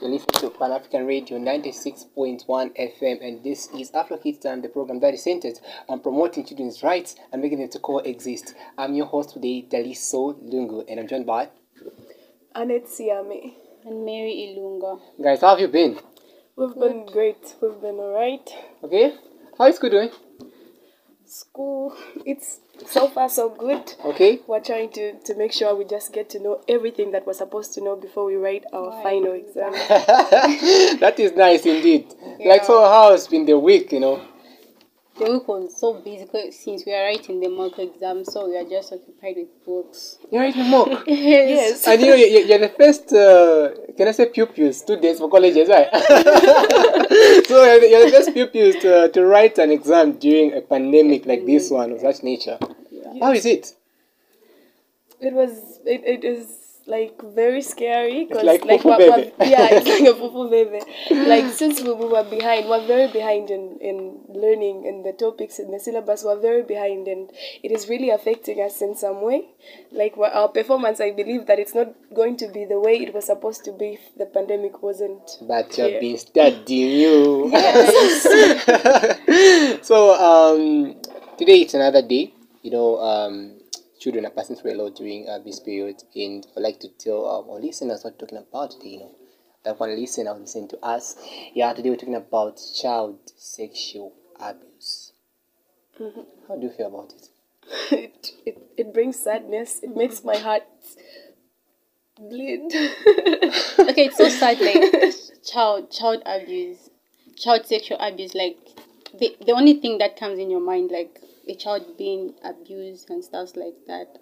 You're listening to Pan African Radio 96.1 FM, and this is Afro Kids Time, the program that is centered on promoting children's rights and making them to coexist. I'm your host today, Daliso Lungu, and I'm joined by. Annette Siame. And Mary Ilunga. Guys, how have you been? We've been great. We've been alright. Okay. How is school doing? School, it's so far so good. Okay. We're trying to, to make sure we just get to know everything that we're supposed to know before we write our Right. final exam. that is nice indeed. Like, so how has been the week, you know? The week was so busy since we are writing the mock exam, so we are just occupied with books. You're writing mock. yes. And you you- you're the first, uh, can I say pupils, students for colleges, right? so you're the, you're the first pupils to, to write an exam during a pandemic like this one of such nature. How is it? It was, it, it is like very scary because like like, we're- we're- yeah, it's like a fufu baby. Like since we, we were behind, we're very behind in, in learning and the topics in the syllabus. We're very behind, and it is really affecting us in some way. Like our performance, I believe that it's not going to be the way it was supposed to be if the pandemic wasn't. But you've Yeah. been studying you. so um, today it's another day. You know, um, children are passing through a lot during uh, this period, and I'd like to tell um, our listeners what we're talking about today. You know, that want to listen, I'll listen to us. Yeah, today we're talking about child sexual abuse. How do you feel about it? it, it it brings sadness. It makes my heart bleed. Okay, it's so sad, like child child abuse, child sexual abuse. Like the the only thing that comes in your mind, like a child being abused and stuff like that.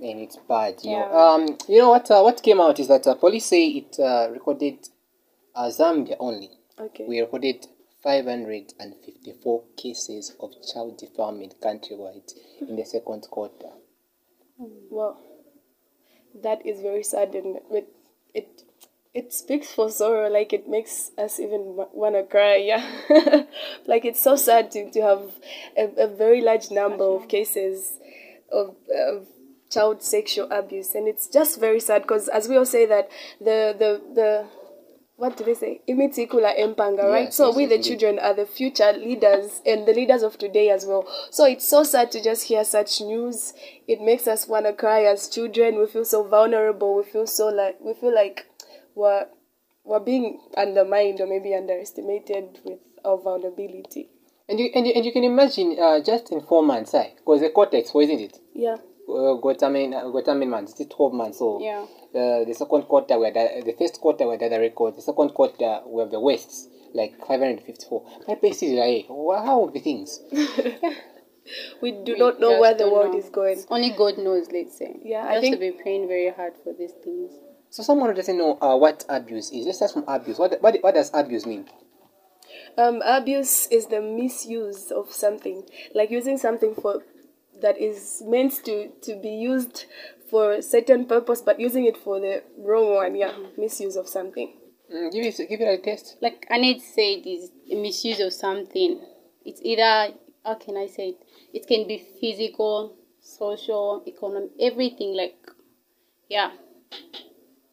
and it's bad. You know, Yeah. um, you know what? Uh, what came out is that uh, police say it uh, recorded uh, Zambia only. okay. We recorded 554 cases of child defilement countrywide in the second quarter. Well, that is very sad, and it it it speaks for sorrow. Like it makes us even wa- wanna cry. Yeah, like it's so sad to to have a, a very large number of cases of of child sexual abuse, and it's just very sad because as we all say that the the the what do they say? Imitikula empanga, right? Yes, so yes, we the indeed. children are the future leaders and the leaders of today as well. So it's so sad to just hear such news. It makes us wanna cry as children. We feel so vulnerable. We feel so like we feel like we're we're being undermined or maybe underestimated with our vulnerability. And you, and you, and you can imagine uh, just in four months, because the cortex, for isn't it? Yeah. Uh, got how many, uh, got how many months? It's 12 months. So Yeah. uh, the second quarter, we had, uh, the first quarter, we had the record. The second quarter, we have the West, like 554. My place is like, well, how will be things? We do We not know where the world know. is going. Only God knows, let's say. Yeah, I just think- to be praying very hard for these things. So someone who doesn't know uh, what abuse is, let's start from abuse. What, what, what does abuse mean? Um, abuse is the misuse of something, like using something for that is meant to to be used for a certain purpose, but using it for the wrong one. Yeah, misuse of something. Mm, give, it, give it a test. Like Annette said, is a misuse of something. It's either how can I say it? It can be physical, social, economic, everything. Like, yeah.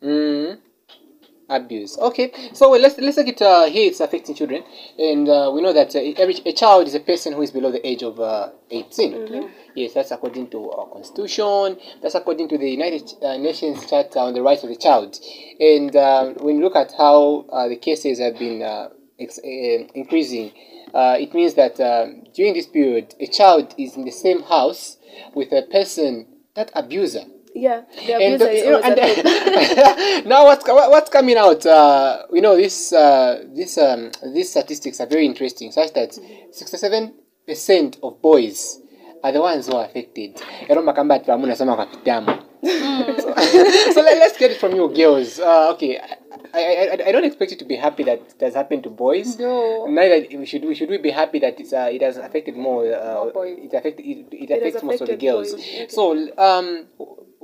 Mm. Abuse. Okay, so let's let's take it uh, here. It's affecting children, and uh, we know that uh, every a child is a person who is below the age of uh, 18 Yes, that's according to our constitution. That's according to the United uh, Nations Charter on the Rights of the Child. And uh, when you look at how uh, the cases have been uh, ex- uh, increasing, uh, it means that um, during this period, a child is in the same house with a person that abuser. Yeah, the And, abuser you know, home. now what's what's coming out? Uh, you know this uh, this um, these statistics are very interesting, such that sixty seven percent of boys are the ones who are affected. Ero makamba ati pamu nasoma kwa kitamu. so let, let's get it from you girls. Uh, okay, I, I, I, don't expect you to be happy that it has happened to boys. No. Neither we should we should we be happy that it's uh, it has affected more. Uh, More boys. It affected it, it has affects most of the girls. okay. So um,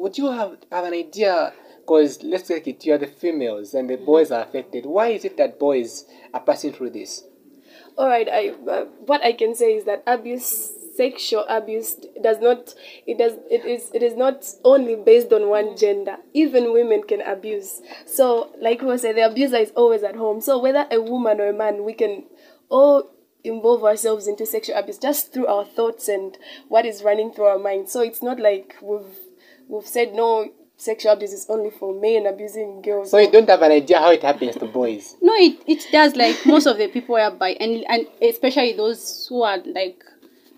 would you have have an idea? Because let's take it, you are the females and the boys are affected. Why is it that boys are passing through this? All right. I uh, what I can say is that abuse, sexual abuse, does not. It does. It is. It is not only based on one gender. Even women can abuse. So, like we said, the abuser is always at home. So whether a woman or a man, we can all involve ourselves into sexual abuse just through our thoughts and what is running through our mind. So it's not like we've we've said no. Sexual abuse is only for men abusing girls. So you don't have an idea how it happens to boys. No, it, it does like most of the people are by and and especially those who are like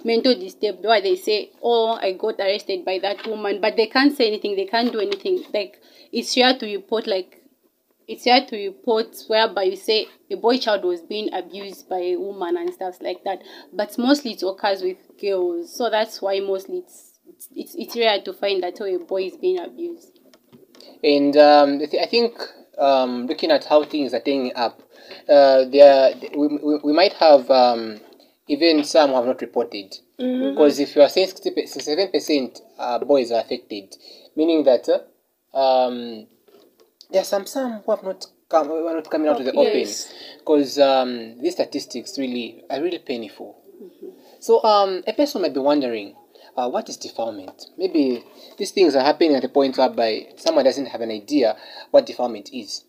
mental disturbed why they say, Oh, I got arrested by that woman but they can't say anything, they can't do anything. Like it's here to report like it's here to report whereby you say a boy child was being abused by a woman and stuff like that. But mostly it occurs with girls. So that's why mostly it's it's, it's, it's rare to find that oh, a boy is being abused. And um, I thi- I think um, looking at how things are turning up, uh, there we, we, we might have um, even some who have not reported. Because if you are saying 67 percent uh, boys are affected, meaning that uh, um, there are some some who have not come, who are not coming out to the Yes. open. Because um, these statistics really are really painful. So um, a person might be wondering, uh, what is defilement? Maybe these things are happening at a point whereby someone doesn't have an idea what defilement is.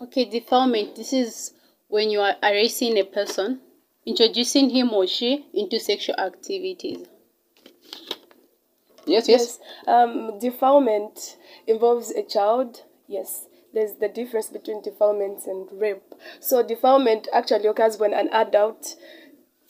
Okay, defilement. This is when you are arresting a person, introducing him or she into sexual activities. Yes, yes. Um, defilement involves a child. Yes. There's the difference between defilement and rape. So defilement actually occurs when an adult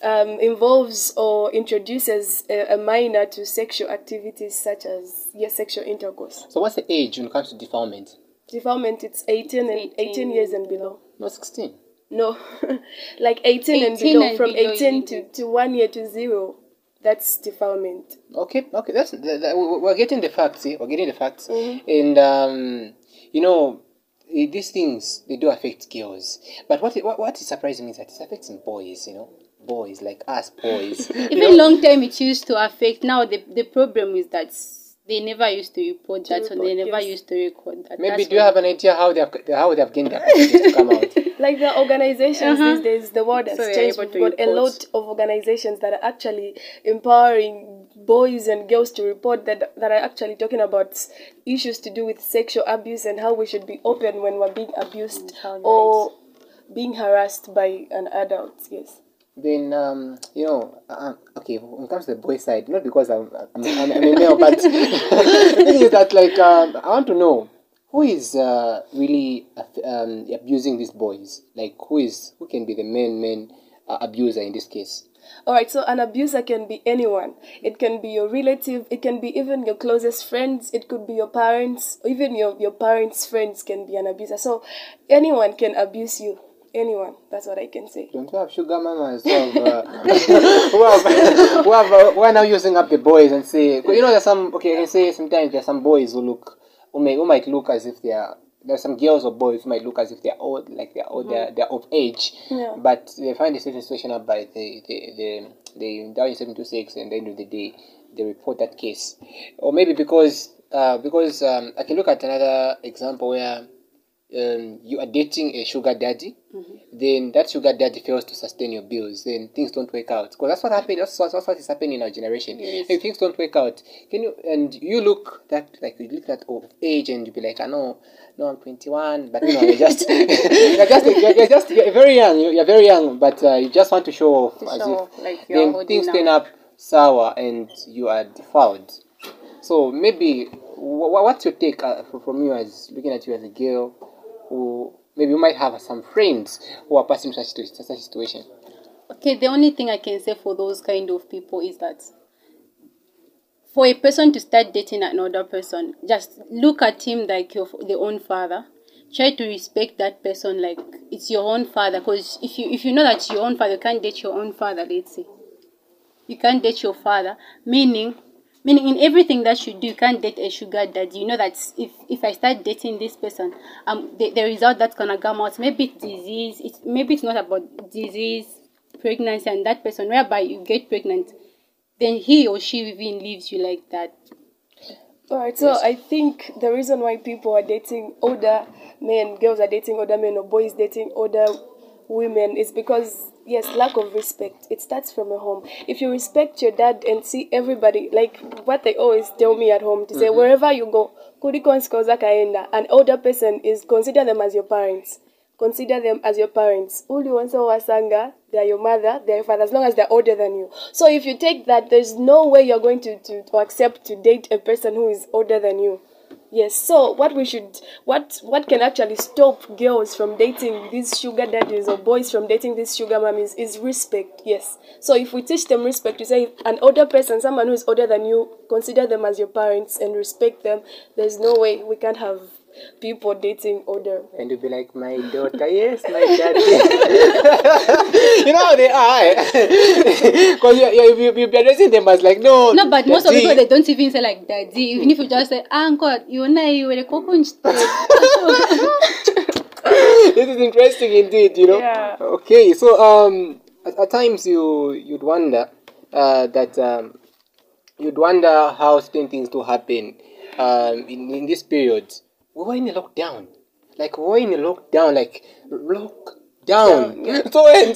um, involves or introduces a, a minor to sexual activities such as yes, sexual intercourse. So what's the age when it comes to defilement? Defilement it's 18 and 18, 18. years and below. No, 16. No, like 18, and below. and From below, 18 to, to one year to zero. That's defilement. Okay, okay, that's that, that- we- we're getting the facts. See? We're getting the facts, and um, you know, these things they do affect girls. But what what what is surprising me is that it affects boys. You know, boys like us boys. Even know? long time it used to affect. Now the the problem is that they never used to report that, so they never yes. used to record that. Maybe That's do you have an idea how they have how they have gained their confidence to come out? Like the organizations Uh-huh. these days, the world has So changed. able We've to got a lot of organizations that are actually empowering boys and girls to report that that are actually talking about issues to do with sexual abuse and how we should be open when we're being abused child or being harassed by an adult. Yes. Then um, you know, uh, okay, when it comes to the boy side, not because I'm I'm, I'm, a male, but is that like um, I want to know who is uh, really um, abusing these boys. Like who is who can be the main main uh, abuser in this case? All right, so an abuser can be anyone. It can be your relative, it can be even your closest friends, it could be your parents, even your, your parents' friends can be an abuser. So anyone can abuse you. Anyone. That's what I can say. Don't you have sugar mama who well? uh, who, have, who, have uh, who are now using up the boys and say, you know, there's some, okay, I can say sometimes there's some boys who look, who, may, who might look as if they are, there's some girls or boys who might look as if they're old, like they're old, they're, they're of age, Yeah. but they find a certain situation up by the, the, the, the down in 726 and at the end of the day, they report that case. Or maybe because, uh, because um, I can look at another example where um, you are dating a sugar daddy, then that sugar daddy fails to sustain your bills, then things don't work out. Because that's what happened. That's what, that's what is happening in our generation. Yes. If things don't work out, can you and you look that like you look that of age and you be like, I know, no, I'm 21, but you know, you're just you're just you're, you're just you're very young. You're, very young, but uh, you just want to show off To as show if like then things turn up sour and you are defiled. So maybe wh- what's your take uh, from you as looking at you as a girl who maybe you might have some friends who are passing such such situation. Okay, the only thing I can say for those kind of people is that for a person to start dating another person, just look at him like your their own father. Try to respect that person like it's your own father. Because if you if you know that your own father, you can't date your own father. Let's say you can't date your father, meaning meaning in everything that you do, you can't date a sugar daddy. You know that if if I start dating this person, um, the, the result that's gonna come out maybe it's disease. It's maybe it's not about disease, pregnancy, and that person whereby you get pregnant, then he or she even leaves you like that. All right, so I think the reason why people are dating older men, girls are dating older men, or boys dating older women is because yes lack of respect. It starts from a home. If you respect your dad and see everybody like what they always tell me at home to say mm-hmm. wherever you go kuliko nsikoza kaenda an older person is consider them as your parents. Consider them as your parents. Uli wonse wasanga they're your mother they're your father as long as they're older than you. So if you take that there's no way you're going to, to, to accept to date a person who is older than you Yes. So what we should what what can actually stop girls from dating these sugar daddies or boys from dating these sugar mummies is respect. Yes. So if we teach them respect, you say an older person, someone who is older than you, consider them as your parents and respect them. There's no way we can't have people dating older. And you'll be like, my daughter, yes, my daddy. you know how they are. Because you, you, you, you'll be addressing them as like, no. No, but most of the people they don't even say like daddy. Even if you just say uncle, you know you were a coconut. this is interesting indeed, you know. Yeah. Okay, so um, at, at times you you'd wonder uh, that um, you'd wonder how certain things to happen um, in, in this period. We were in a lockdown, like we were in a lockdown, like lockdown. So and,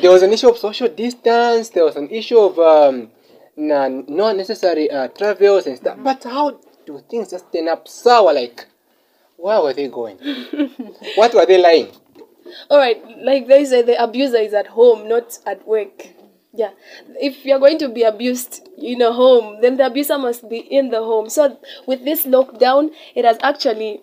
there was an issue of social distance. There was an issue of um, na- not necessary uh, travels and stuff. But how do things just turn up sour? Like, where were they going? what were they lying? All right, like they say, the abuser is at home, not at work. Yeah, if you're going to be abused in a home, then the abuser must be in the home. So with this lockdown, it has actually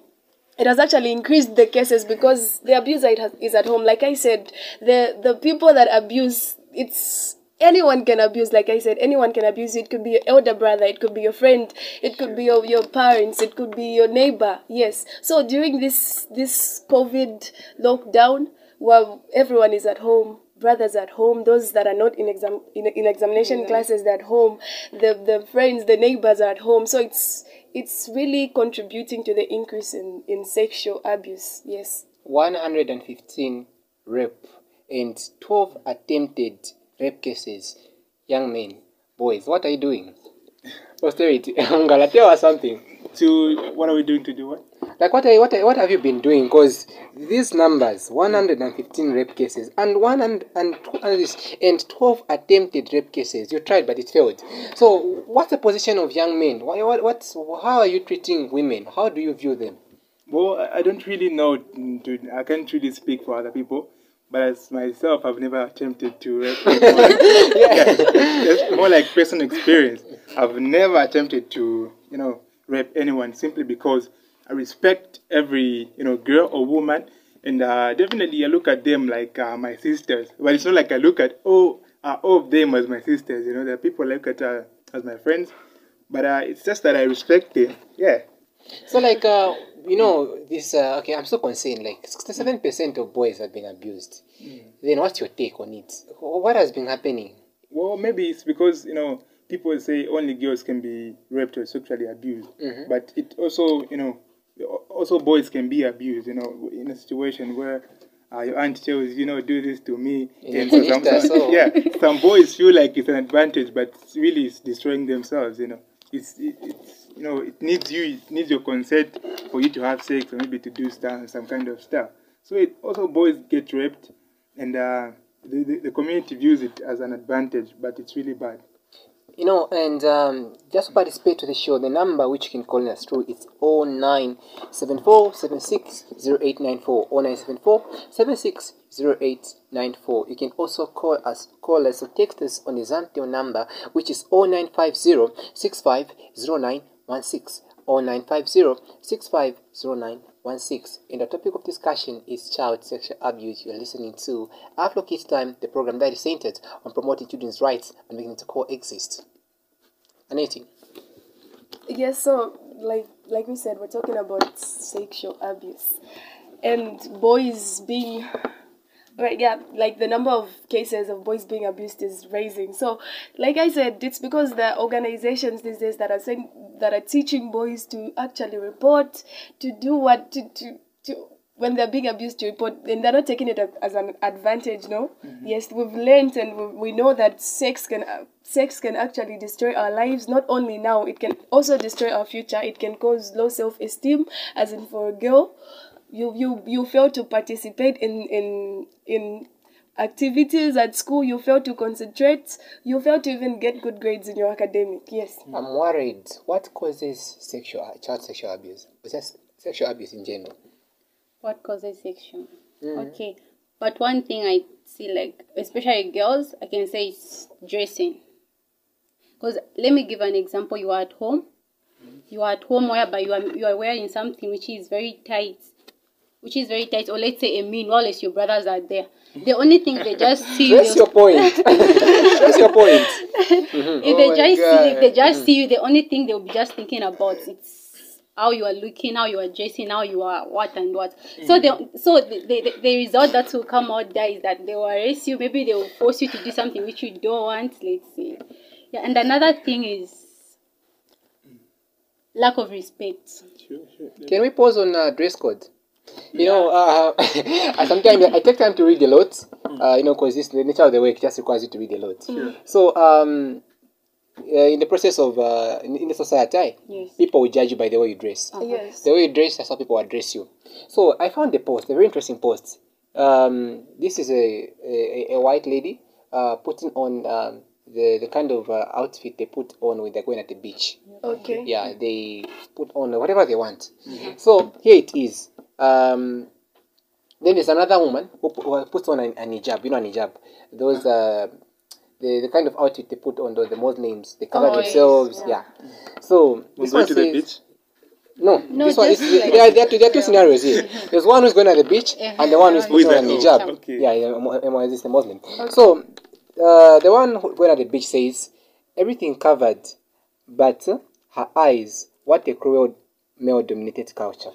it has actually increased the cases because the abuser has, is at home. Like I said, the the people that abuse it's anyone can abuse like i said anyone can abuse you. it could be your elder brother it could be your friend it could be your, your parents it could be your neighbor yes so during this this covid lockdown while everyone is at home brothers at home those that are not in exam in, in examination classes they're at home the the friends the neighbors are at home so it's it's really contributing to the increase in in sexual abuse yes 115 rape and 12 attempted rape cases. Young men, boys, what are you doing? Posterity, Ngala, tell us something. To what are we doing to do what? Like, what, are, what, are, what have you been doing? Because these numbers 115 rape cases and, one and, and, and 12 attempted rape cases, you tried but it failed. So, what's the position of young men? What, what, what's, how are you treating women? How do you view them? Well, I- don't really know. To, I can't really speak for other people, but as myself, I've never attempted to rape. anyone. yeah, it's more like personal experience. I've never attempted to, you know, rape anyone simply because I respect every, you know, girl or woman, and uh, definitely I look at them like uh, my sisters. But it's not like I look at all, uh, all of them as my sisters. You know, there are people I look at uh, as my friends, but uh, it's just that I respect them. Yeah. So like uh, you know this uh, okay I'm so concerned like 67% of boys have been abused. Then what's your take on it? What has been happening? Well, maybe it's because you know people say only girls can be raped or sexually abused, but it also you know also boys can be abused. You know, in a situation where uh, your aunt tells you know do this to me, Yeah, and so some, some- yeah, some boys feel like it's an advantage, but really it's destroying themselves. You know, it's it, it's you know it needs you it needs your consent for you to have sex or maybe to do stuff some kind of stuff. So it also boys get raped, and uh, the, the the community views it as an advantage, but it's really bad. You know, and um, just to participate to the show, the number which you can call us through is 0974 76 0894. 0974 76 0894. You can also call us, call us or text us on the Zamtel number, which is 0950 650916. 0950 650916. And the topic of discussion is child sexual abuse. You're listening to Afro Kids Time, the program that is centered on promoting children's rights and making it coexist. Aneti. Yes, so like like we said, we're talking about sexual abuse and boys being right. Yeah, like the number of cases of boys being abused is rising. So, like I said, it's because the organizations these days that are saying that are teaching boys to actually report, to do what to to to when they're being abused to report and they're not taking it as- an advantage no yes we've learned and we, we know that sex can uh, sex can actually destroy our lives not only now it can also destroy our future it can cause low self-esteem as in for a girl you you you fail to participate in in in activities at school, you fail to concentrate, you fail to even get good grades in your academic. Yes. I'm worried. What causes sexual child sexual abuse? Just sexual abuse in general? What causes sexual? Mm-hmm. Okay. But one thing I see, like, especially girls, I can say it's dressing. Because let me give an example. You are at home. Mm-hmm. You are at home whereby you are, you are wearing something which is very tight. Which is very tight. Or let's say a mean, while your brothers are there. The only thing they just see you. Your point. That's your point. if mm-hmm. Oh they just see, if they just see you, the only thing they'll be just thinking about it's how you are looking, how you are dressing, how you are what and what. So they, so the, the, the result that will come out there is that they will arrest you. Maybe they will force you to do something which you don't want. Let's say, yeah. And another thing is lack of respect. Sure, sure. Can we pause on uh, dress code? You know, uh, I sometimes I take time to read a lot. Uh, you know, because this the nature of the work just requires you to read a lot. So, um, uh, in the process of uh, in, in the society, Yes. people will judge you by the way you dress. Yes. The way you dress, that's how people address you. So I found a post, a very interesting post. Um, this is a, a, a white lady uh, putting on um, the, the kind of uh, outfit they put on when they're going at the beach. Okay. Yeah, they put on whatever they want. So here it is. Um, then there's another woman who, who puts on an, an hijab. You know, an hijab. Those uh, the, the kind of outfit they put on the, the Muslims. They cover Oh, themselves. Yeah. So We're this going one to the beach. no, No, this one is like- there, are, there, are two, there are two scenarios here. There's one who's going at the beach, and the one who's Who putting is on an that? hijab. Okay. Yeah, yeah, Mo- Mo- is a Muslim. So uh, the one who going at the beach says everything covered, but her eyes. What a cruel male-dominated culture.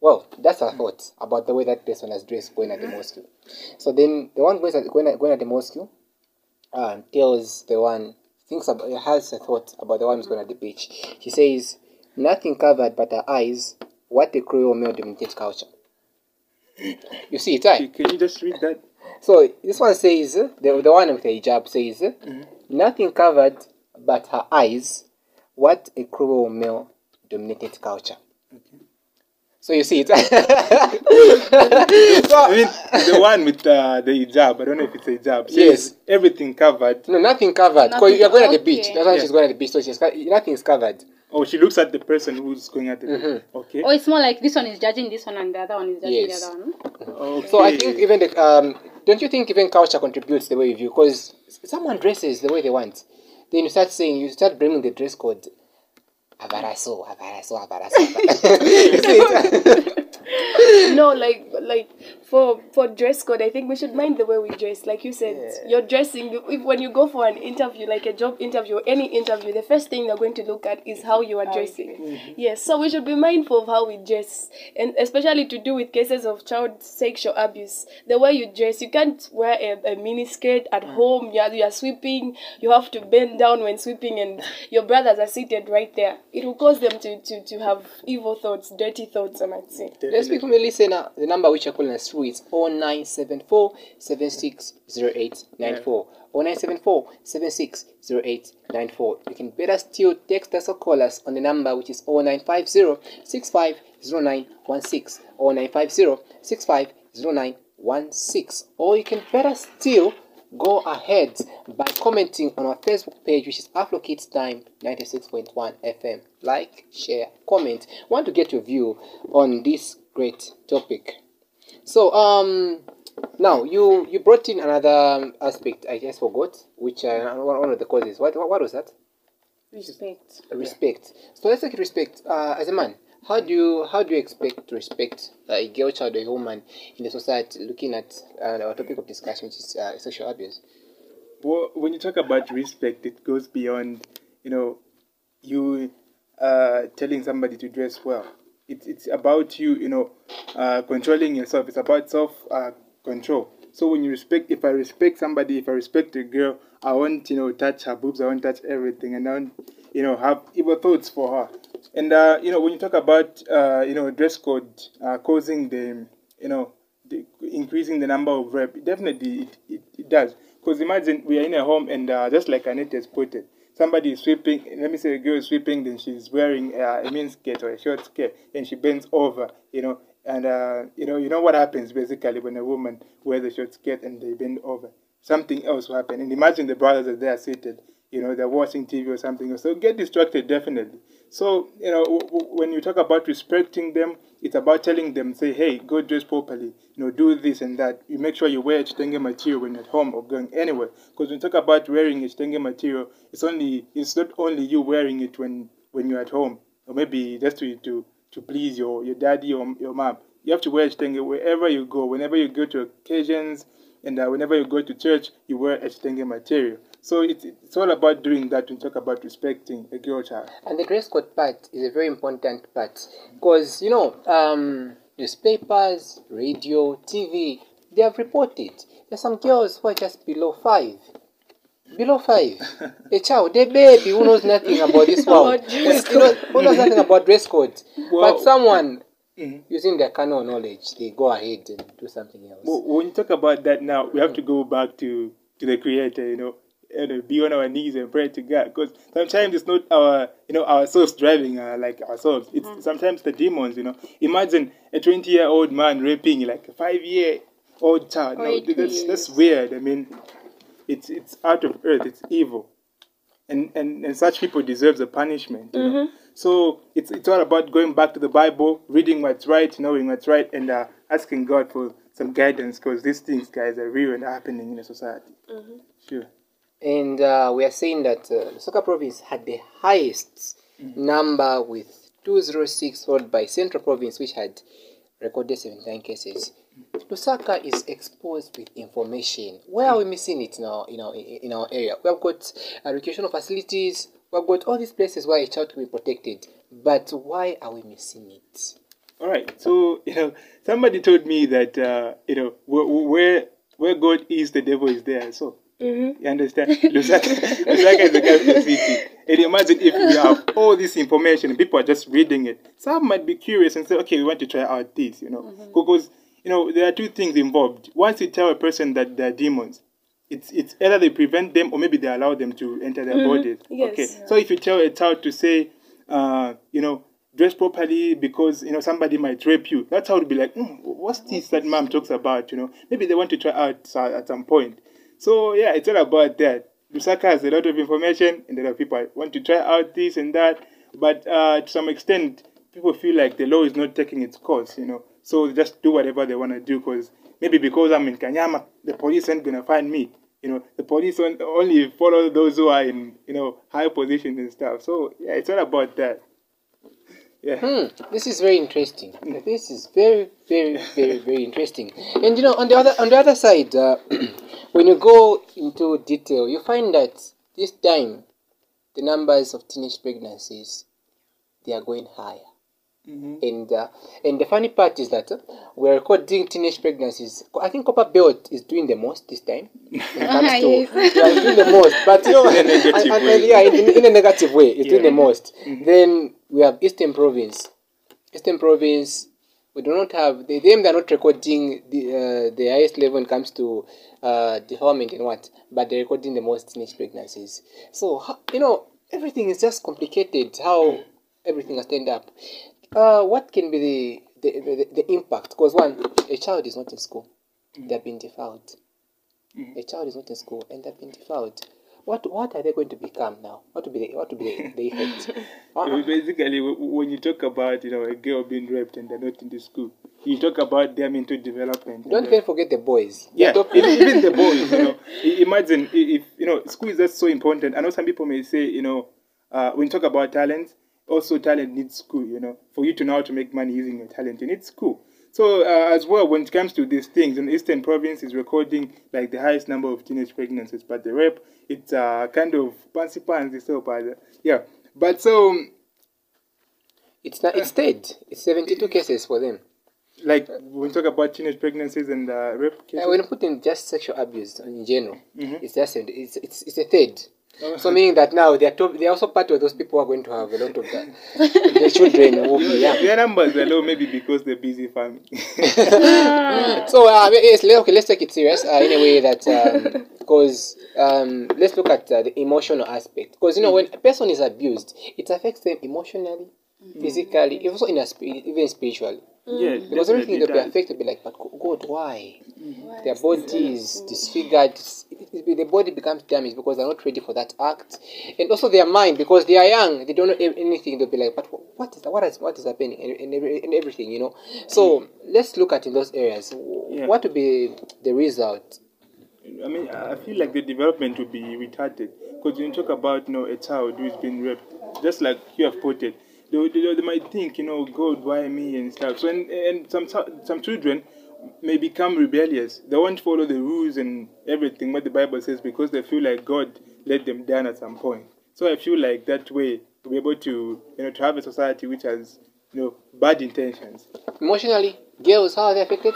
Well, that's her thought about the way that person has dressed going at the mosque. So then the one going at, going at, going at the mosque um, tells the one thinks about has a thought about the one who's going to the beach. She says, "Nothing covered but her eyes. What a cruel male-dominated culture." You see it, right? Can you just read that? So this one says the the one with the hijab says, "Nothing covered but her eyes. What a cruel male-dominated culture." So you see it. I mean, the one with uh, the hijab, I don't know if it's a hijab. says Yes. Everything covered. no, nothing covered. Because you're going at the beach. That's why Yeah. she's going at the beach. So she's nothing is covered. Oh, she looks at the person who's going at the Mm-hmm. beach. Okay. Or it's more like this one is judging this one and the other one is judging Yes. the other one. okay. So I think even the um, don't you think even culture contributes the way you view? Because someone dresses the way they want, then you start saying you start bringing the dress code. abraçou abraçou abraçou. You see it? no, like like for for dress code, I think we should mind the way we dress. Like you said, you're dressing. If, when you go for an interview, like a job interview, or any interview, the first thing they're going to look at is how you are dressing. Yes, so we should be mindful of how we dress, and especially to do with cases of child sexual abuse. The way you dress, you can't wear a, a mini skirt at home. You are, you are sweeping. You have to bend down when sweeping, and your brothers are seated right there. It will cause them to to, to have evil thoughts, dirty thoughts. I might say. Let's speak from the listener. The number which you're calling us through is 0974 760894. 0974 760894. You can better still text us or call us on the number which is 0950 650916. 0950 650916. Or you can better still go ahead by commenting on our Facebook page, which is Afro Kids Time 96.1 FM. Like, share, comment. Want to get your view on this great topic. So, um, now you you brought in another um, aspect. I just forgot, which uh, one one of the causes. What what, what was that? Respect. Respect. So let's take respect. Uh, as a man, how do you how do you expect to respect uh, a girl child or a woman in the society? Looking at uh, our topic of discussion, which is uh, sexual abuse. Well, when you talk about respect, it goes beyond, you know, you uh, telling somebody to dress well. It's it's about you, you know, uh, controlling yourself. It's about self uh, control. So when you respect, if I respect somebody, if I respect a girl, I won't, you know, touch her boobs. I won't touch everything, and I won't, you know, have evil thoughts for her. And uh, you know, when you talk about, uh, you know, dress code uh, causing the, you know, the, increasing the number of rape, definitely it, it, it does. Because imagine we are in a home and uh, just like Annette has put it, somebody is sweeping, let me say a girl is sweeping, then she's wearing uh, a mini skirt or a short skirt, and she bends over, you know, And uh, you know, you know what happens basically when a woman wears a short skirt and they bend over. Something else will happen. And imagine the brothers are there seated. You know, they're watching TV or something. So get distracted definitely. So you know, w- w- when you talk about respecting them, it's about telling them, say, hey, go dress properly. You know, do this and that. You make sure you wear a Chitenge material when you're at home or going anywhere. Because when you talk about wearing a Chitenge material, it's only it's not only you wearing it when when you're at home or maybe just to to to please your your daddy or your mom. You have to wear a Chitenge wherever you go. Whenever you go to occasions and uh, whenever you go to church, you wear a Chitenge material. So it's, it's all about doing that when you talk about respecting a girl child. And the dress code part is a very important part because you know um, newspapers, radio, TV, they have reported there's some girls who are just below five. Below five, a child, a baby who knows nothing about this world, who, knows, who knows nothing about dress code. Well- but someone Mhm. using their carnal knowledge, they go ahead and do something else. Well, when you talk about that now, we have to go back to, to the Creator, you know, and be on our knees and pray to God. Because sometimes it's not our, you know, ourselves driving uh, like ourselves. It's sometimes the demons, you know. Imagine a 20 year old man raping like a five year old child. No, that's, that's weird. I mean, it's, it's out of earth, it's evil. And, and, and such people deserve the punishment. You know? So it's, it's all about going back to the Bible, reading what's right, knowing what's right, and uh, asking God for some guidance because these things, guys, are real and happening in a society. Sure. And uh, we are saying that uh, Lusaka province had the highest number with 206, followed by Central province, which had recorded 79 cases. Lusaka is exposed with information. Where are we missing it our, in our, in our area? We have got uh, recreational facilities, we have got all these places where a child can be protected. But why are we missing it? All right. So you know, somebody told me that uh, you know where, where where God is, the devil is there. So you understand? Lusaka, Lusaka is the capital city. And imagine if we have all this information and people are just reading it. Some might be curious and say, okay, we want to try out this, you know, because you know there are two things involved. Once you tell a person that they're demons, it's it's either they prevent them or maybe they allow them to enter their bodies. Yes. Okay. So if you tell a child to say, uh, you know, dress properly because you know somebody might rape you, that's how it would be like, "Hmm, what's this that mom talks about? You know, maybe they want to try out uh, at some point. So yeah, it's all about that. Lusaka has a lot of information, and a lot of people want to try out this and that. But uh, to some extent, people feel like the law is not taking its course. You know, so just do whatever they want to do because maybe because I'm in Kanyama, the police aren't gonna find me. You know, the police only follow those who are in you know high positions and stuff. So yeah, it's all about that. Yeah. Hmm, this is very interesting. This is very, very, very, very interesting. And you know, on the other on the other side, uh, when you go into detail, you find that this time the numbers of teenage pregnancies they are going higher. Mhm. And uh, and the funny part is that uh, we're recording teenage pregnancies. I think Copper Belt is doing the most this time. When it comes to, Yes. yeah, it's doing the most, but you know, In a negative and- and- yeah, in, in a negative way, it's doing the most. Then we have Eastern Province. Eastern Province, we do not have they, them. They are not recording the uh, the highest level when it comes to uh, development and what, but they're recording the most teenage pregnancies. So you know, everything is just complicated. How everything has turned up. Uh, what can be the the, the, the impact? Because one, a child is not in school; they're being defiled. A child is not in school and they're being defiled. What what are they going to become now? What will be the what will be the, effect? So basically, when you talk about you know a girl being raped and they're not in the school, you talk about their mental development. Don't even forget the boys. Yeah, even, even the boys, you know. Imagine if, you know, school is just so important. I know some people may say, you know, uh, when you talk about talent, also talent needs school, you know. For you to know how to make money using your talent, you need school. So uh, as well, when it comes to these things, in Eastern Province is recording like the highest number of teenage pregnancies, but the rape, it's uh, kind of pansy pansy, so but uh, yeah. But so It's not. It's stayed. It's seventy-two cases for them. like when you talk about teenage pregnancies and uh, rape cases, Uh, when you put in just sexual abuse in general, Mhm. it's just it's it's it's a third. Oh. So meaning that now they are top, they are also part of those people who are going to have a lot of the, the children will be yeah. their numbers are low, maybe because they're busy farming. So uh, yes, okay, let's take it serious uh, in a way that because um, let's look at uh, the emotional aspect because you know when a person is abused, it affects them emotionally, physically, also in a even spiritually. Yeah, mm. Because everything they'll be does. affected, be like, but God, why? Why Their is body is disfigured. It's- it- it- The body becomes damaged because they're not ready for that act, and also their mind because they are young. They don't know anything. They'll be like, but what is that? What is what is happening? And, and, and everything, you know. So mm. let's look at in those areas. Yeah. What would be the result? I mean, I I feel like the development will be retarded because when you talk about you know a child who is being raped, just like you have put it, they, they, they might think you know God, why me and stuff. So and, and some some children may become rebellious. They won't follow the rules and everything what the Bible says because they feel like God let them down at some point. So I feel like that way to be able to you know to have a society which has you know bad intentions. Emotionally, girls, how are they affected?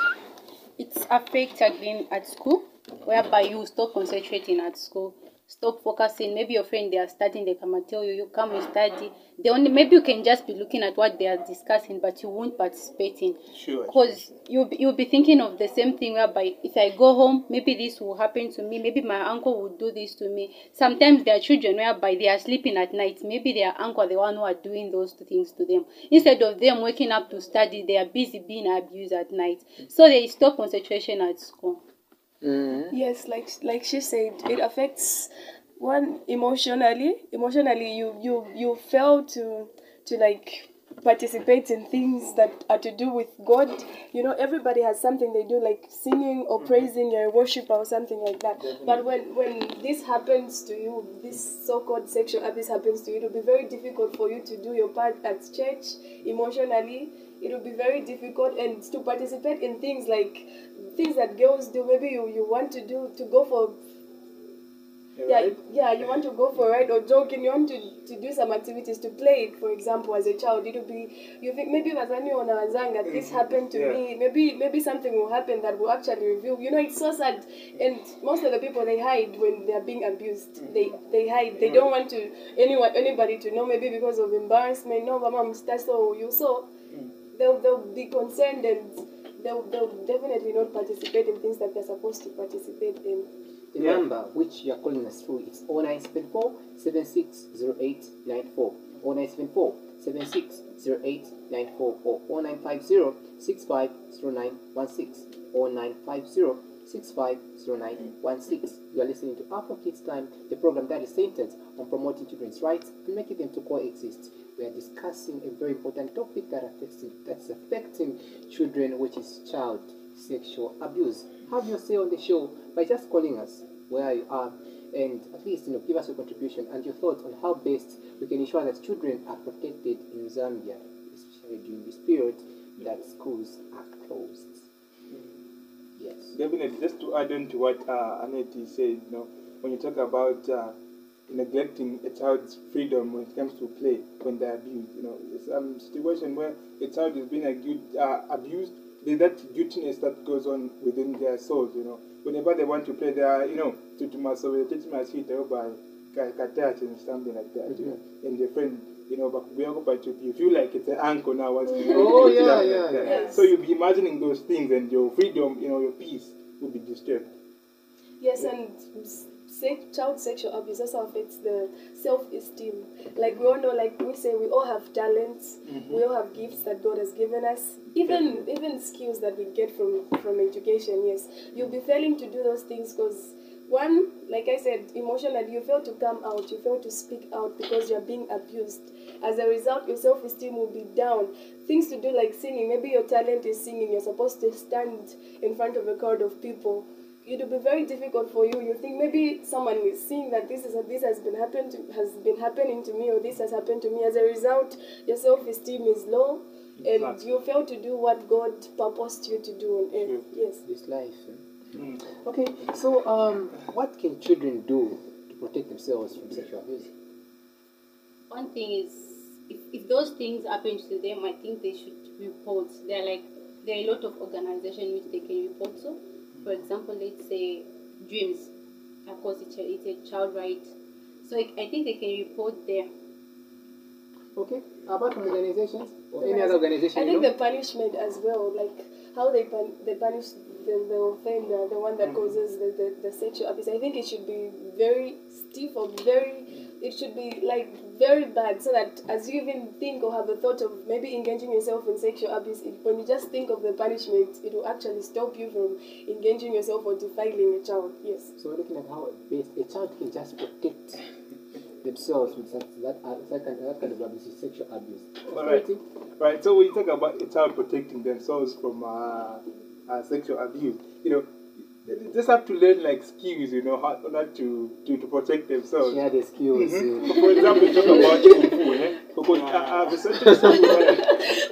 It's affected them at school, whereby you stop concentrating at school, stop focusing. Maybe your friend they are studying, they come and tell you, you come and study. They only maybe you can just be looking at what they are discussing, but you won't participate in. Sure. Because you'll be, you'll be thinking of the same thing whereby if I go home, maybe this will happen to me, maybe my uncle will do this to me. Sometimes there are children whereby they are sleeping at night, maybe their uncle the one who are doing those things to them. Instead of them waking up to study, they are busy being abused at night. So they stop concentration at school. Mm. Yes, like like she said, it affects one emotionally. Emotionally, you you you fail to to like participate in things that are to do with God. You know, everybody has something they do, like singing or praising, or worship or something like that. But when when this happens to you, this so-called sexual abuse happens to you, it'll be very difficult for you to do your part at church emotionally. It will be very difficult and to participate in things like things that girls do. Maybe you, you want to do to go for yeah, yeah, you want to go for a ride or jogging, you want to, to do some activities, to play, for example, as a child. It'll be, you think maybe Wazani or Nawazanga, this mm-hmm. happened to Yeah. me, maybe maybe something will happen that will actually reveal. You know, it's so sad. And most of the people, they hide when they're being abused. Mm-hmm. They they hide. They mm-hmm. don't want to anyone anybody to know, maybe because of embarrassment. No, mama, mustaso, you so. They'll, they'll be concerned and they'll, they'll definitely not participate in things that they're supposed to participate in. The number which you are calling us through is 0974 760894. 0974 760894 or 0950 650916 or 950 650916. You are listening to Afro Kids Time, the program that is centered on promoting children's rights and making them to coexist. We are discussing a very important topic that affects that's affecting children, which is child sexual abuse. Have your say on the show by just calling us where you are and at least you know give us your contribution and your thoughts on how best we can ensure that children are protected in Zambia, especially during this period that schools are closed. Yes. Definitely, just to add on to what uh, Annette said, you know, when you talk about uh, neglecting a child's freedom when it comes to play when they're abused, you know, it's some situation where a child is being agu- uh, abused, there's that guiltiness that goes on within their souls, you know. Whenever they want to play, they are, you know, to to masowe, to to masita, by katach and something like that, you know, and their friend, you know, but we are but you you feel like it's an uncle now wants to Oh, yeah, yeah, like that. yeah. So you'll be imagining those things and your freedom, you know, your peace will be disturbed. Yes, and sex, child sexual abuse also affects the self-esteem. Like we all know, like we say, we all have talents. Mm-hmm. We all have gifts that God has given us. Even even skills that we get from from education. Yes, you'll be failing to do those things because one, like I said, emotionally you fail to come out. You fail to speak out because you're being abused. As a result, your self-esteem will be down. Things to do like singing. Maybe your talent is singing. You're supposed to stand in front of a crowd of people it will be very difficult for you. You think maybe someone is seeing that this is this has been happened to, has been happening to me or this has happened to me. As a result, your self esteem is low, and Flat. you fail to do what God purposed you to do on earth. Yes. This life. eh? Mm. Okay, so um, what can children do to protect themselves from sexual abuse? One thing is, if, if those things happen to them, I think they should report. There are like there are a lot of organizations which they can report to. For example, let's say Dreams, of course, it's a, it's a child right. So I, I think they can report there. Okay, apart from organizations or any other organization, I think know? the punishment as well, like how they pun- they punish the, the offender, the one that mm. causes the, the, the sexual abuse. I think it should be very stiff or very it should be like very bad so that as you even think or have a thought of maybe engaging yourself in sexual abuse it, when you just think of the punishment it will actually stop you from engaging yourself or defiling a child yes So we're looking at how a child can just protect themselves with that that, uh, that, kind, that kind of abuse, sexual abuse. All right. Right. So when you talk about a child protecting themselves from uh, uh, sexual abuse, you know, they just have to learn like skills, you know, how not to to, to protect themselves. Share the skills. Mhm. uh, For example, talk about kung fu, eh? because I, I've researched somewhere.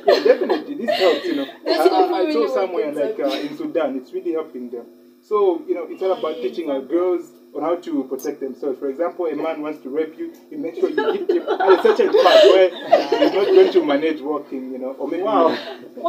yeah, definitely, this helps. You know, That's I, I, I really saw works, somewhere like uh, in Sudan, it's really helping them. So you know, it's all about teaching our girls on how to protect themselves. For example, a man wants to rape you, you make sure you hit him at such a certain part where he's not going to manage walking, you know, or maybe Wow.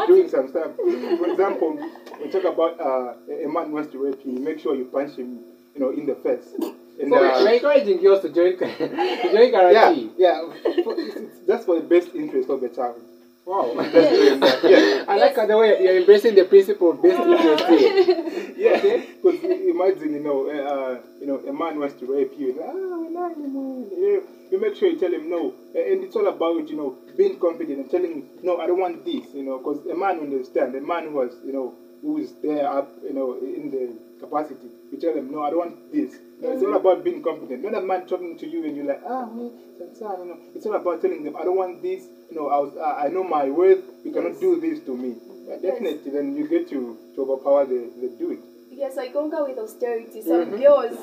doing some stuff. For example, we talk about uh, a man wants to rape you, you make sure you punch him, you know, in the face. And, So uh, we're encouraging girls to join, to join yeah, karate. yeah. For, it's, it's, that's for the best interest of the child. Wow. That's doing. Yeah, I like the way you're embracing the principle of best interest here. yeah. Because imagine, you know, uh, you know, a man wants to rape you. Ah, we like him, oh, you, you make sure you tell him no, and it's all about you know being confident and telling him no, I don't want this. You know, because a man will understand. A man who has you know who is there up, you know, in the capacity. You tell them no, I don't want this. No, it's all about being confident. Not a man talking to you and you're like, ah, me, Sansan, you know. It's all about telling them, I don't want this. Know, I was, I know my worth. You cannot do this to me. Yeah, definitely, then you get to, to overpower the, the do it. yes i conquer with austerity some Mhm. girls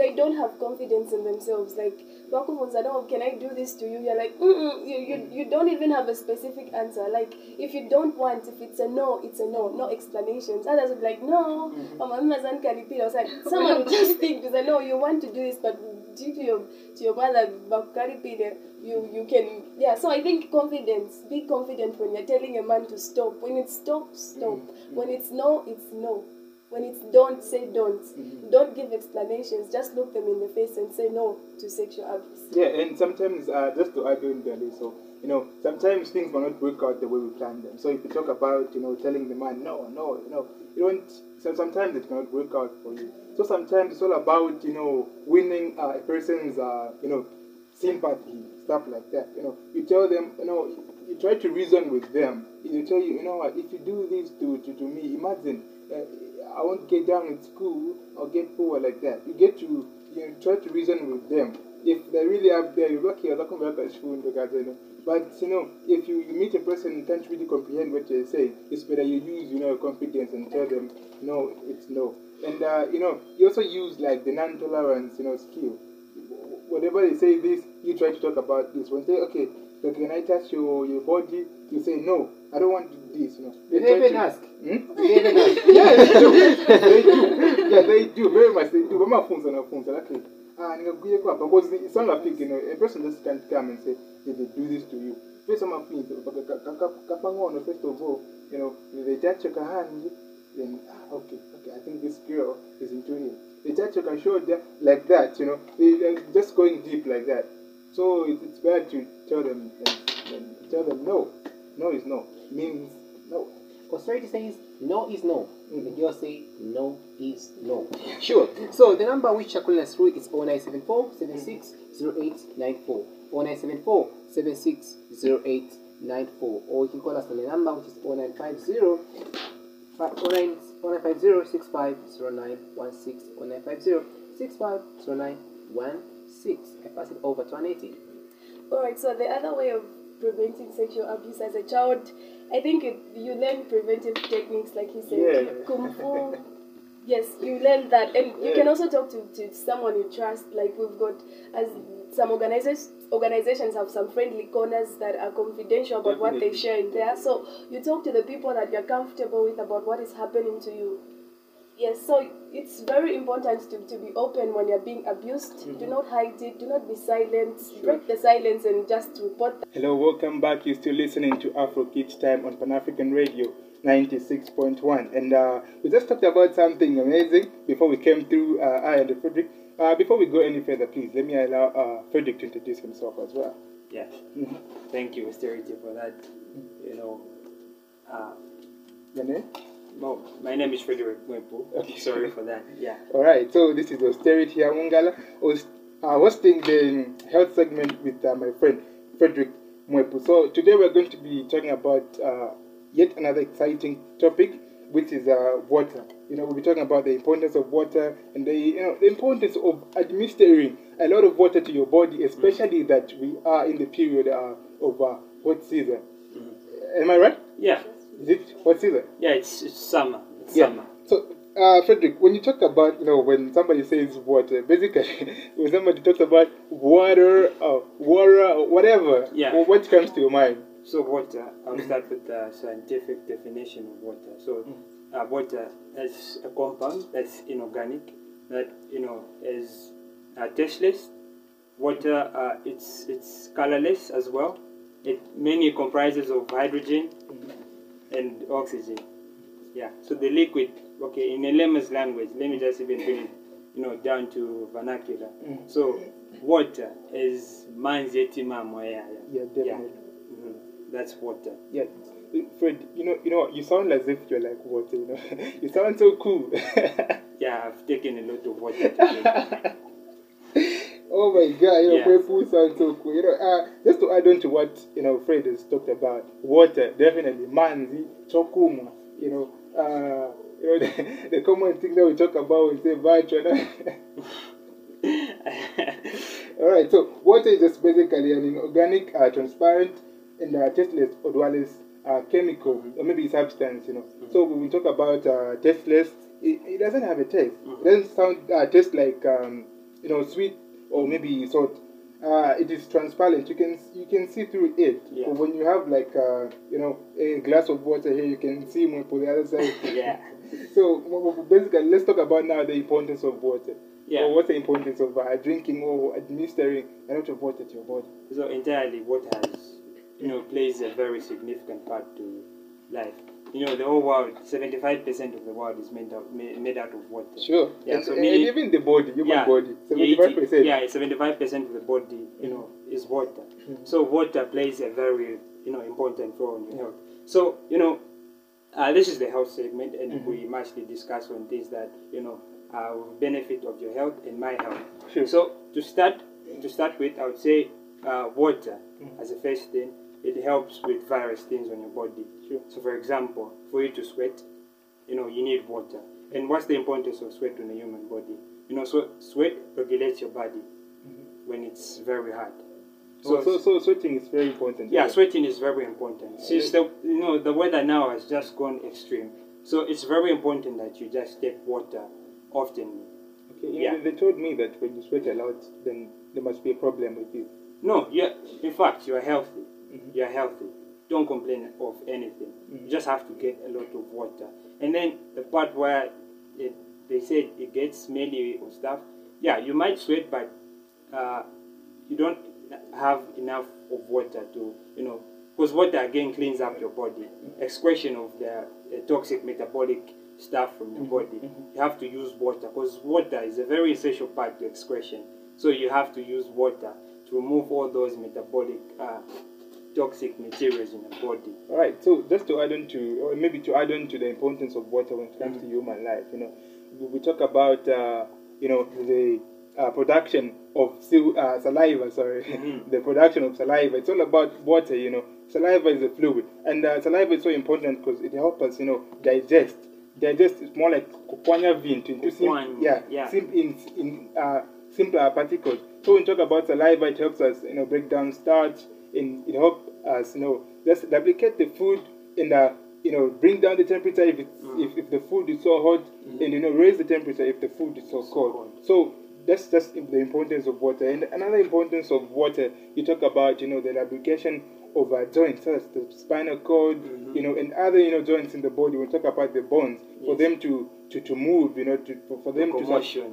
they don't have confidence in themselves like no, can I do this to you? You're like, Mm-mm, you, you, you don't even have a specific answer. Like, if you don't want, if it's a no, it's a no, no explanations. Others would be like, no, Mama Mazan can. I was like, someone would just think, because I know you want to do this, but due to your to your mother, Bakari you you can, yeah. So I think confidence, be confident when you're telling a man to stop. When it's stop, stop. Mm-hmm. Mm-hmm. When it's no, it's no. When it's don't, say don't. Mm-hmm. Don't give explanations. Just look them in the face and say no to sexual abuse. Yeah, and sometimes, uh, just to add on there, so you know, sometimes things will not work out the way we plan them. So if you talk about, you know, telling the man, no, no, you know, you don't. So sometimes it cannot work out for you. So sometimes it's all about, you know, winning uh, a person's, uh, you know, sympathy, stuff like that. You know, you tell them, you know, you try to reason with them. You tell you, you know what, if you do this to, to, to me, imagine, uh, I won't get down in school or get poor like that. You get to, you know, try to reason with them. If they really have there, you're lucky, you're not going to school, in you know. But, you know, if you, you meet a person who can't really comprehend what you're saying, it's better you use, you know, your confidence and tell them, no, it's no. And, uh, you know, you also use, like, the non-tolerance, you know, skill whatever they say this, you try to talk about this. When they say, okay, so can I touch your, your body? You say, no, I don't want this. You know. Try they even to- ask? Hmm? They even ask? Yeah, they do. they do. Yeah, they do. Very much they do. Mama phones and phones. Okay. Ah, nikakuye kwa because it's not like you know a person just can't come and say did they do this to you. First some things kapangono first of all, you know, they touch your hand, then ah, okay, okay, I think this girl is into him. They touch your shoulder like that, you know, they, just going deep like that. So it, it's bad to tell them, and, and tell them no, no is no means no. Authority says no is no. Mhm. The girls say no is no. Sure. So the number which you're through is 0974 760894. 0974 760894. Or you can call us on the number which is 0950 0950 650916 0950 650916. I pass it over to Aneti. Alright, so the other way of preventing sexual abuse as a child, I think it, you learn preventive techniques, like he said, Yeah. kung fu. Yes, you learn that, and you Yeah. can also talk to, to someone you trust. Like we've got, as some organizations organizations have some friendly corners that are confidential about what they share in there. So you talk to the people that you're comfortable with about what is happening to you. Yes, so it's very important to, to be open when you're being abused. Do not hide it. Do not be silent. Break the silence and just report Hello, welcome back. You're still listening to Afro Kids Time on Pan African Radio 96.1. And uh, we just talked about something amazing before we came through, uh, I and Frederick. Uh, before we go any further, please let me allow uh, Frederick to introduce himself as well. Yeah. Thank you, Austerity, for that. You know, uh, Your name? no, my name is Frederick Mwepu. Okay. Sorry for that. Yeah. All right, so this is Austerity Amungala. Aus- uh, hosting the health segment with uh, my friend Frederick Mwepu. So today we're going to be talking about uh, yet another exciting topic, which is uh, water. You know, we'll be talking about the importance of water and the you know the importance of administering a lot of water to your body, especially that we are in the period uh, of uh, hot season. Am I right? Yeah, Is it hot season? yeah, it's, it's summer. It's Yeah. summer. So, uh, Frederick, when you talk about, you know, when somebody says water, basically, when somebody talks about water, or water, or whatever, Yeah. what comes to your mind? So water, I'll start with the scientific definition of water. So uh, water is a compound that's inorganic, that you know is uh, tasteless. Water, uh, it's it's colorless as well. It mainly comprises of hydrogen and oxygen. Yeah. So the liquid, okay, in a layman's language, let me just even bring it, you know, down to vernacular. So water is manzi etima moya. Yeah, definitely. Mhm. That's water. Yeah. Fred, you know, you know, you sound as if you're like water. You know, you sound so cool. Yeah, I've taken a lot of water today. oh my God, you know, Yeah. Fred Pooh sounds so cool. You know, uh, just to add on to what you know, Fred has talked about, water definitely, manzi, chokuma. You know, uh, you know, the, the common thing that we talk about, we say vatra. All right, so water is just basically an inorganic, uh, transparent, and uh, tasteless, odorless uh, chemical or maybe substance. You know, so when we talk about uh, tasteless, it, it doesn't have a taste. It doesn't sound uh, taste like um, you know sweet or maybe salt. Uh, it is transparent. You can you can see through it. Yeah. But when you have like uh, you know a glass of water here, you can see more for the other side. yeah. So basically, let's talk about now the importance of water. Yeah. Or what's the importance of uh, drinking or administering a lot of water to your body? So entirely, water has, you know, plays a very significant part to life. You know, the whole world, seventy-five percent of the world is made out ma- made out of water. Sure. Yeah, and, so and meaning- even the body, human yeah, body, yeah, 75%. Yeah, seventy-five percent of the body, you know, is water. So water plays a very, you know, important role in your health. So you know, uh, this is the health segment, and we mostly discuss on things that you know uh, benefit of your health and my health. Sure. So to start, to start with, I would say uh, water as a first thing. It helps with various things on your body. Sure. So, for example, for you to sweat, you know, you need water. And what's the importance of sweat on the human body? You know, so sweat regulates your body mm-hmm. when it's very hot. So, so, so sweating is very important. Yeah, sweating is very important. Since the you know the weather now has just gone extreme, so it's very important that you just take water often. Okay, Yeah. know, they told me that when you sweat a lot, then there must be a problem with you. No, yeah. In fact, you are healthy. You are healthy. Don't complain of anything. You just have to get a lot of water. And then the part where it, they said it gets smelly or stuff. Yeah, you might sweat, but uh, you don't have enough of water to, you know, because water again cleans up your body. Excretion of the uh, toxic metabolic stuff from your body. You have to use water because water is a very essential part to excretion. So you have to use water to remove all those metabolic uh, toxic materials in the body. All right. So just to add on to, or maybe to add on to the importance of water when it comes to human life, you know, we, talk about, uh, you know, the uh, production of sil- uh, saliva. Sorry, the production of saliva. It's all about water. You know, saliva is a fluid, and uh, saliva is so important because it helps us, you know, digest. Digest is more like kukwanya vint into sim- yeah, yeah. sim- in in uh, simpler particles. So when we talk about saliva, it helps us, you know, break down starch, and it helps us, you know, just replicate the food and, uh, you know, bring down the temperature if it's, if, if the food is so hot, and you know, raise the temperature if the food is so cold. cold. So that's just the importance of water. And another importance of water, you talk about, you know, the lubrication of our joints, such as the spinal cord, you know, and other, you know, joints in the body. We talk about the bones for them to, to, to move, you know, to, for, for them to.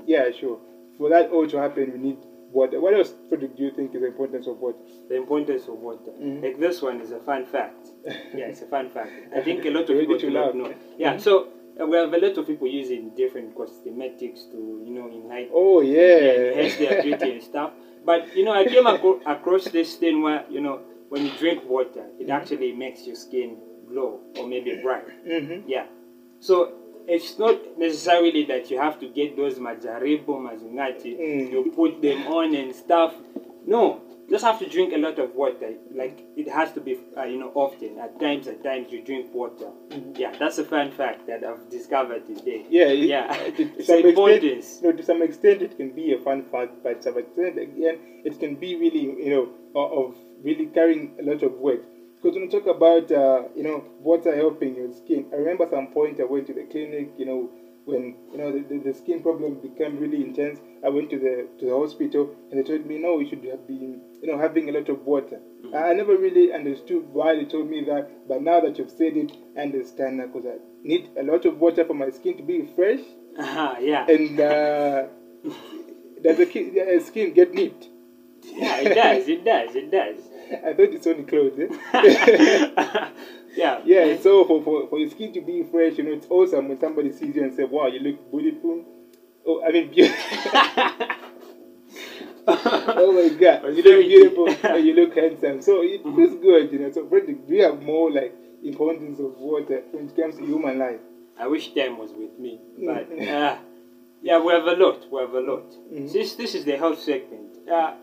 Yeah, sure. For that all to happen, we need water. What else, do you think is the importance of water? The importance of water. Mhm. Like this one is a fun fact. yeah, it's a fun fact. I think a lot of people do not know. Yeah, so uh, we have a lot of people using different cosmetics to, you know, enhance, Oh, yeah, yeah. enhance their beauty and stuff. But, you know, I came acro- across this thing where, you know, when you drink water, it actually makes your skin glow or maybe bright. hmm Yeah. So it's not necessarily that you have to get those majaribo, mazungati, Mm. you put them on and stuff. No, just have to drink a lot of water. Like it has to be, uh, you know, often. At times, at times you drink water. Yeah, that's a fun fact that I've discovered today. Yeah, it- yeah, to- to it's some extent- importance. Know, to some extent, it can be a fun fact, but to some extent, again, it can be really, you know, of really carrying a lot of weight. Because when you talk about, uh, you know, water helping your skin, I remember some point I went to the clinic, you know, when you know the, the, the skin problem became really intense. I went to the to the hospital and they told me, no, you should have been, you know, having a lot of water. I I never really understood why they told me that, but now that you've said it, I understand because I need a lot of water for my skin to be fresh Ah, yeah, and uh, does the the skin get nipped? yeah, it does, it does, it does. I thought it's only clothes. Eh? yeah, yeah, so for, for, for your skin to be fresh, you know, it's awesome when somebody sees you and say, wow, you look beautiful. Oh, I mean, beautiful. oh my God, you look beautiful you look handsome. So it feels good, you know. So, Frederick, do you have more like importance of water when it comes to human life? I wish time was with me, but Mm. uh, yeah, we have a lot. We have a lot. Mhm. Since this is the health segment, uh,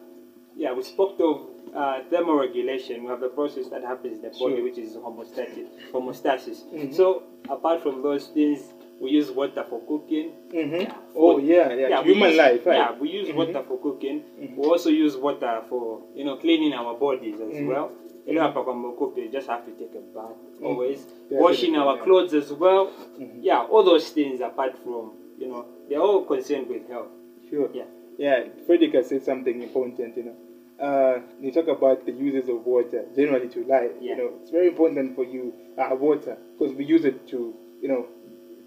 yeah, we spoke of uh, thermoregulation. We have the process that happens in the body, Sure. which is homeostasis. homeostasis. Mhm. So apart from those things, we use water for cooking. Mm-hmm. Oh, yeah, yeah. we human use- life, right? Yeah, we use Mhm. water for cooking. Mhm. We also use water for you know cleaning our bodies as Mhm. well. You know, hapa kwa Mokope, you just have to take a bath Mhm. always. Yeah, Washing yeah, our yeah. clothes as well. Mhm. Yeah, all those things apart from you know they're all concerned with health. Sure. Yeah. Yeah, Frederick has said something important, you know. Uh, you talk about the uses of water generally to life. Yeah. You know, it's very important for you, uh, water, because we use it to, you know,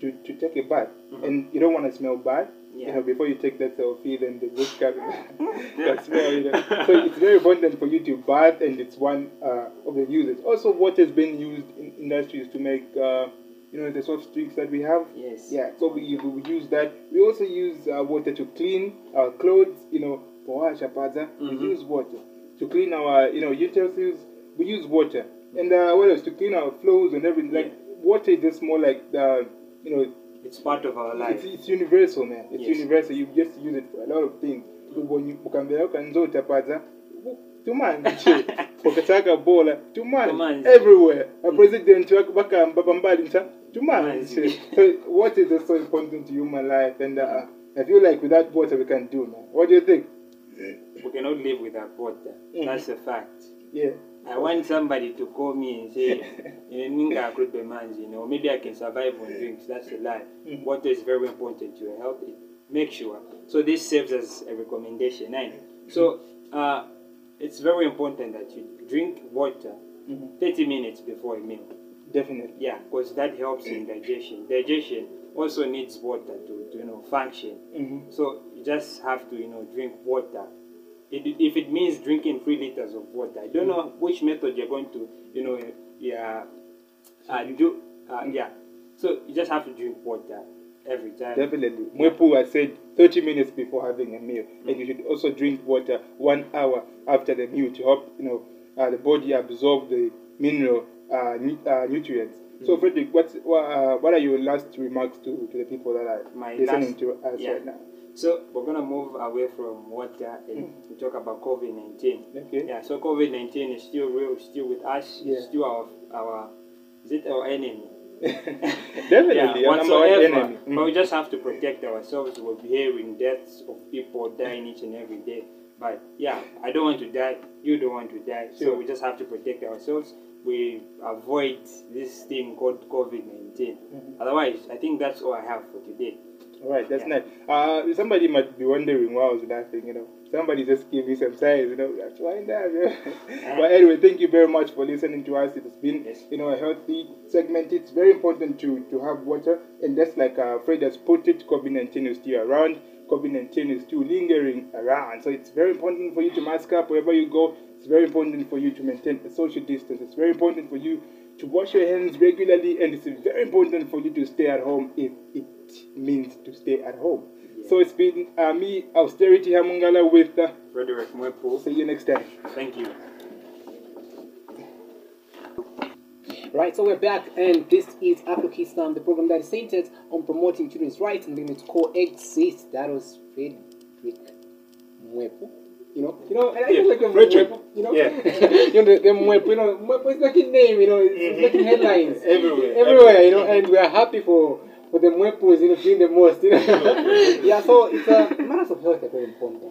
to, to take a bath. Mhm. And you don't want to smell bad. You know, before you take that selfie, then the good that smell, you know. So it's very important for you to bath, and it's one uh, of the uses. Also, water has been used in industries to make, uh, you know, the soft drinks that we have. Yes. Yeah, so we, we use that. We also use uh, water to clean our clothes, you know, for our shapaza. Mhm. We use water to clean our, you know, utensils. We use water. And uh, what else? To clean our floors and everything. Like, water is just more like the, you know, It's part of our life. it's, it's universal, man. It's Yes. universal. You just use it for a lot of things. When you ukambela ukanzota paza, tumanzi ukataka bola tumanzi everywhere a president nta tumanzi Tumanzi. so water is so important to human life and uh, I feel like without water we can't do man what do you think We cannot live without water. Mhm. That's a fact. yeah I want somebody to call me and say, "Eh, "Ninga akulupe manzi," you know, maybe I can survive on drinks. That's a lie. Mhm. Water is very important to your health. Make sure. So this serves as a recommendation. And so uh, it's very important that you drink water Mhm. 30 minutes before a meal. definitely Yeah, because that helps in digestion. Digestion also needs water to, to you know function. Mhm. So you just have to you know drink water. It, if it means drinking three liters of water, I don't know which method you're going to you know yeah uh, do uh, yeah. So you just have to drink water every time. Definitely. Mwepu has said 30 minutes before having a meal. And you should also drink water one hour after the meal to help, you know, uh, the body absorb the mineral uh, nu- uh, nutrients. So, Frederick, what, uh, what are your last remarks to, to the people that are My listening last- to us yeah. right now? So we're gonna move away from water and talk about COVID nineteen. Okay. Yeah, so COVID nineteen is still real, still with us, Yeah. still our our is it our enemy? Definitely, yeah, our number one whatsoever. enemy. Mm. But we just have to protect ourselves. We're hearing deaths of people dying each and every day. But yeah, I don't want to die. You don't want to die. So we just have to protect ourselves. We avoid this thing called COVID 19 Mm-hmm. Otherwise, I think that's all I have for today. All right, that's Yeah. nice. Uh, somebody might be wondering why I was laughing, you know. Somebody just gave me some signs, you know. That's why that. But anyway, thank you very much for listening to us. It's been, Yes. you know, a healthy segment. It's very important to, to have water, and that's like uh, Fred has put it. COVID nineteen is still around. COVID nineteen is still lingering around. So it's very important for you to mask up wherever you go. It's very important for you to maintain a social distance. It's very important for you to wash your hands regularly, and it's very important for you to stay at home if it means to stay at home. So it's been uh, me, Austerity Hamungala, with. Uh, Frederick Mwepu, see you next time. thank you. Right, so we're back, and this is Afro Kids Time, the program that is centered on promoting children's rights and being able to coexist. That was Frederick Mwepu. You know, you know, and I Yeah, like a Frederick. Mwepu, you know, Yeah. you know, the, the Mwepu, you know, Mwepu is making name, you know, it's, making headlines Everywhere. everywhere, you know, and we are happy for for the Mwepus, you know, doing the most, you know. yeah, so it's a matters of health are very important.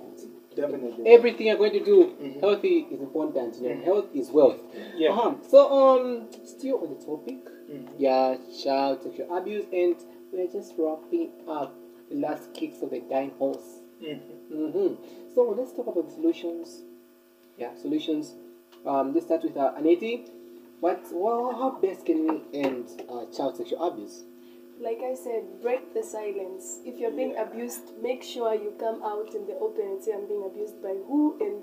Definitely. Everything you're going to do, Mhm. healthy is important. You know, health is wealth. Yeah. Uh-huh. So um, still on the topic, Mhm. yeah, child sexual abuse, and we're just wrapping up the last kicks of the dying horse. Mhm. hmm So let's talk about the solutions. Yeah, solutions. Um, let's start with uh, Aneti. What, well, how best can we end uh, child sexual abuse? Like I said, break the silence. If you're being abused, make sure you come out in the open and say, I'm being abused by who, and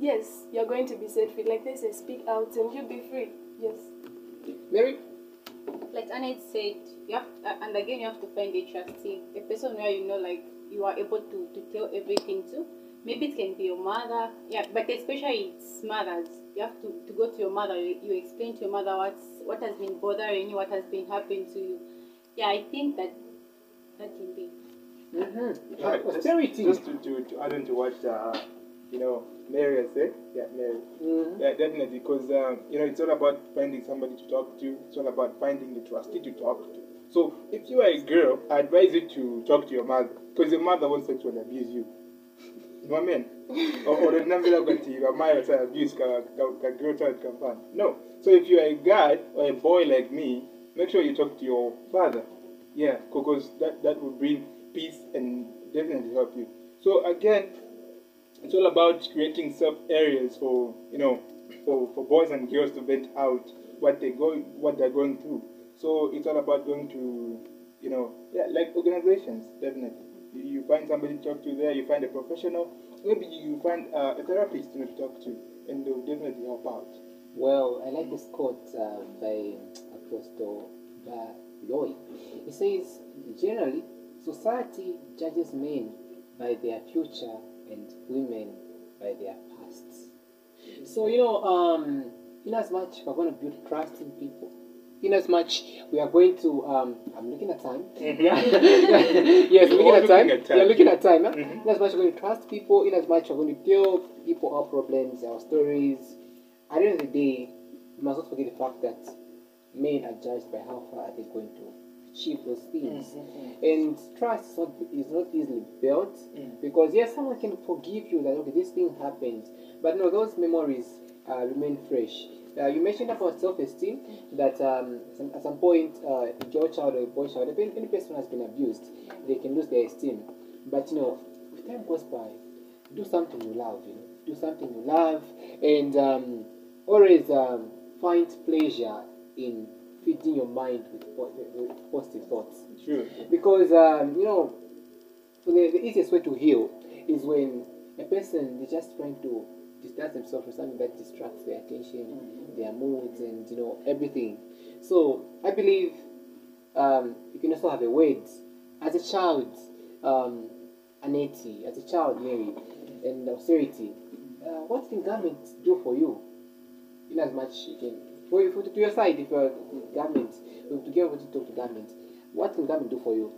yes, you're going to be set free. Like they say, speak out and you'll be free. Yes. Mary? like Aneti said, you have, uh, and again, you have to find a trustee, a person where you know, like, you are able to, to tell everything to. Maybe it can be your mother, yeah, but especially it's mothers. You have to, to go to your mother, you, you explain to your mother what's, what has been bothering you, what has been happening to you. Yeah, I think that that can be. Mm-hmm. Right, just, Austerity. just to, to, to add on to what uh, you know Mary has said. Yeah, Mary. Mhm. Yeah, definitely, because um, you know it's all about finding somebody to talk to. It's all about finding the trustee to talk to. So if you are a girl, I advise you to talk to your mother, because your mother won't sexually abuse you. You know what I mean? or, or the number of your mother will abuse ka ka- ka girl child find. No. So if you are a guy or a boy like me, make sure you talk to your father. Yeah, because that that will bring peace and definitely help you. So again, it's all about creating safe areas for you know for, for boys and girls to vent out what they go what they're going through. So it's all about going to you know yeah like organizations definitely. You, find somebody to talk to there. You find a professional. Maybe you find uh, a therapist to talk to, and they'll definitely help out. Well, I like this quote uh, by Apostle Baloy. He says, generally, society judges men by their future and women by their pasts. So, you know, um, in as much we're going to build trust in people, in as much we are going to, um, I'm looking at time. yes, We're looking at time. at time. Yeah, looking at time. Huh? Mhm. In as much we're going to trust people, in as much we're going to tell people our problems, our stories. At the end of the day, we must not forget the fact that men are judged by how far they're going to achieve those things. And trust is not, is not easily built Mm. because, yes, someone can forgive you that, okay, this thing happened. But no, those memories uh, remain fresh. Uh, you mentioned about self-esteem that um, some, at some point, uh, a girl child or a boy child, if any, any person has been abused, they can lose their esteem. But you know, with time goes by, do something you love. You know, do something you love, and um, always um, find pleasure in feeding your mind with, with positive thoughts. Sure. Because um, you know, the, the easiest way to heal is when a person is just trying to distance themselves from something that distracts their attention, their moods, and you know everything. So I believe um, you can also have a word as a child, um, Aneti, as a child, Mary, and austerity. Uh, what can government do for you? In as much you can, for you, to your side, if you're government, to get to talk to government, what can government do for you?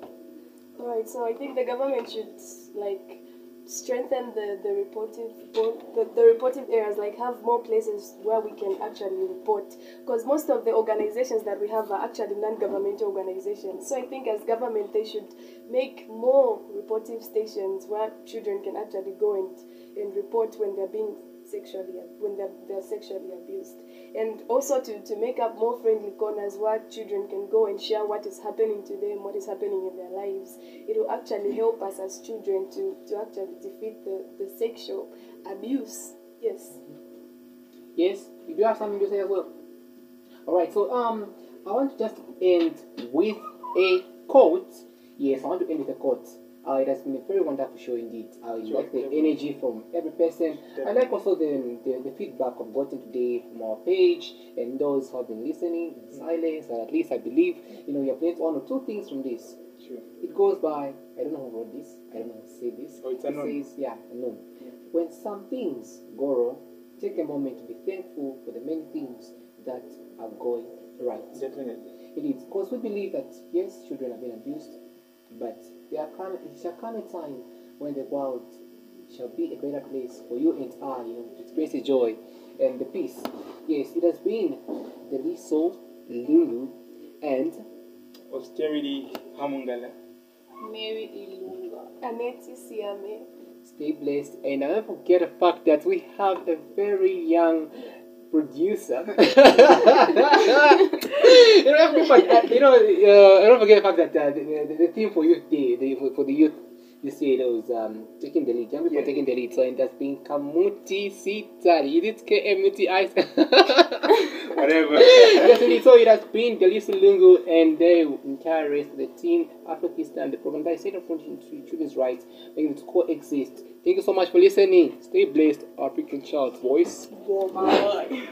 Alright, so I think the government should like strengthen the the reportive the, the reportive areas like have more places where we can actually report. Because most of the organizations that we have are actually non-governmental organizations. So i think as government they should make more reportive stations where children can actually go and and report when they're being sexually when they're, they're sexually abused and also to, to make up more friendly corners where children can go and share what is happening to them what is happening in their lives it will actually help us as children to, to actually defeat the, the sexual abuse yes Yes, you do have something to say as well. All right, so um, I want to just end with a quote. Yes, I want to end with a quote. Uh, it has been a very wonderful show indeed. I Sure, like the energy from every person. I like also the, the, the feedback I've gotten today from our page and those who have been listening in silence. Or at least I believe you know you have learned one or two things from this. Sure. It goes by I don't know who wrote this. I don't know who say this. Oh, it's it unknown. says yeah, unknown. When some things go wrong, take a moment to be thankful for the many things that are going right. Definitely. It is because we believe that yes, children have been abused, but there come it shall come a time when the world shall be a better place for you and I, you know, to experience the joy and the peace. Yes, it has been the Liso, Lulu, and Austerity, Hamungala. Mary Ilunga. Aneti Siame. stay blessed. And I don't forget the fact that we have a very young producer. you know, everybody, uh, you know, uh, I don't forget the fact that uh, the, the, the theme for youth day, the, for, for the youth, you see it was um, taking the lead. Young people yeah. taking the lead. So it has been Kamuti Sitari. Is it KMUTI? Whatever. yes, so it has been Delisi Lungu and they entire rest the team, Afro Kids Time the program by set up to children's rights, making it coexist. Thank you so much for listening. Stay blessed, African child voice. Oh my.